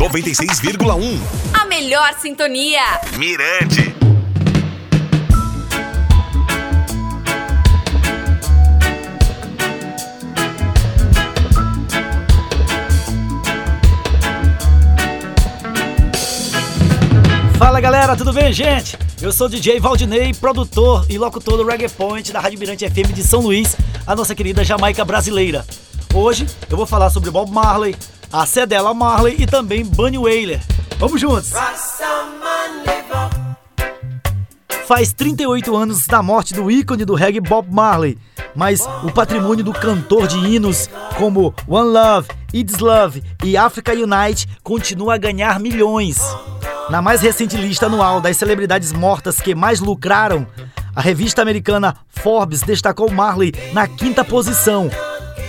96,1. A melhor sintonia. Mirante. Fala galera, tudo bem, gente? Eu sou DJ Valdinei, produtor e locutor do Reggae Point da Rádio Mirante FM de São Luís, a nossa querida Jamaica brasileira. Hoje eu vou falar sobre Bob Marley, a Cedella Marley e também Bunny Wailer. Vamos juntos! Faz 38 anos da morte do ícone do reggae Bob Marley, mas o patrimônio do cantor de hinos como One Love, It's Love e Africa Unite continua a ganhar milhões. Na mais recente lista anual das celebridades mortas que mais lucraram, a revista americana Forbes destacou Marley na quinta posição,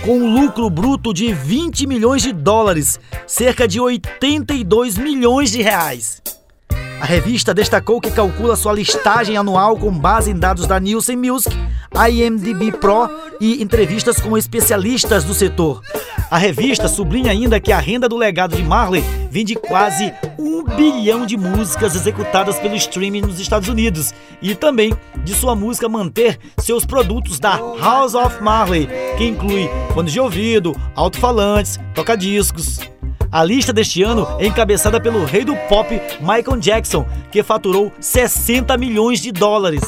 com um lucro bruto de 20 milhões de dólares, cerca de 82 milhões de reais. A revista destacou que calcula sua listagem anual com base em dados da Nielsen Music, IMDb Pro e entrevistas com especialistas do setor. A revista sublinha ainda que a renda do legado de Marley vem de quase um bilhão de músicas executadas pelo streaming nos Estados Unidos e também de sua música manter seus produtos da House of Marley, que inclui fones de ouvido, alto-falantes, toca-discos. A lista deste ano é encabeçada pelo rei do pop Michael Jackson, que faturou 60 milhões de dólares.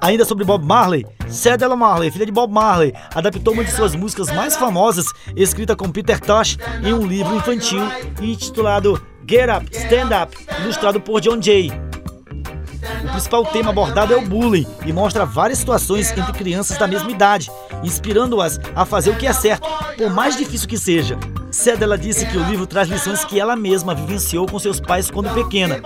Ainda sobre Bob Marley, Cedella Marley, filha de Bob Marley, adaptou uma de suas músicas mais famosas, escrita com Peter Tosh, em um livro infantil intitulado Get Up, Stand Up, ilustrado por John Jay. O principal tema abordado é o bullying e mostra várias situações entre crianças da mesma idade, inspirando-as a fazer o que é certo, por mais difícil que seja. Cedella disse que o livro traz lições que ela mesma vivenciou com seus pais quando pequena.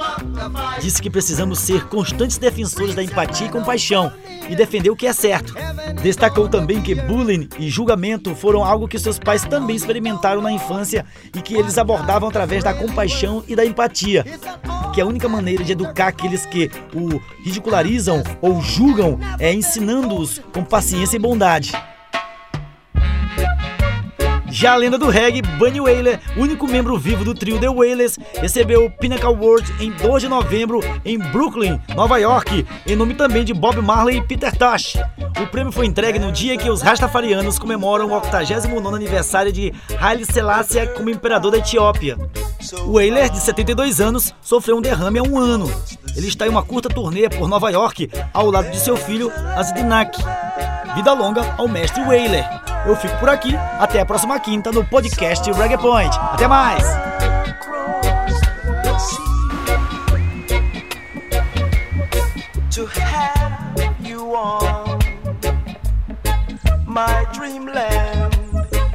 Disse que precisamos ser constantes defensores da empatia e compaixão e defender o que é certo. Destacou também que bullying e julgamento foram algo que seus pais também experimentaram na infância e que eles abordavam através da compaixão e da empatia. Que a única maneira de educar aqueles que o ridicularizam ou julgam é ensinando-os com paciência e bondade. Já a lenda do reggae, Bunny Wailer, único membro vivo do trio The Wailers, recebeu o Pinnacle Award em 2 de novembro em Brooklyn, Nova York, em nome também de Bob Marley e Peter Tosh. O prêmio foi entregue no dia que os Rastafarianos comemoram o 89 aniversário de Haile Selassie como imperador da Etiópia. O de 72 anos, sofreu um derrame há um ano. Ele está em uma curta turnê por Nova York, ao lado de seu filho, Azdinak. Vida longa ao mestre Wailer. Eu fico por aqui. Até a próxima quinta no podcast Reggae Point. Até mais! My dreamland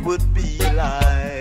would be like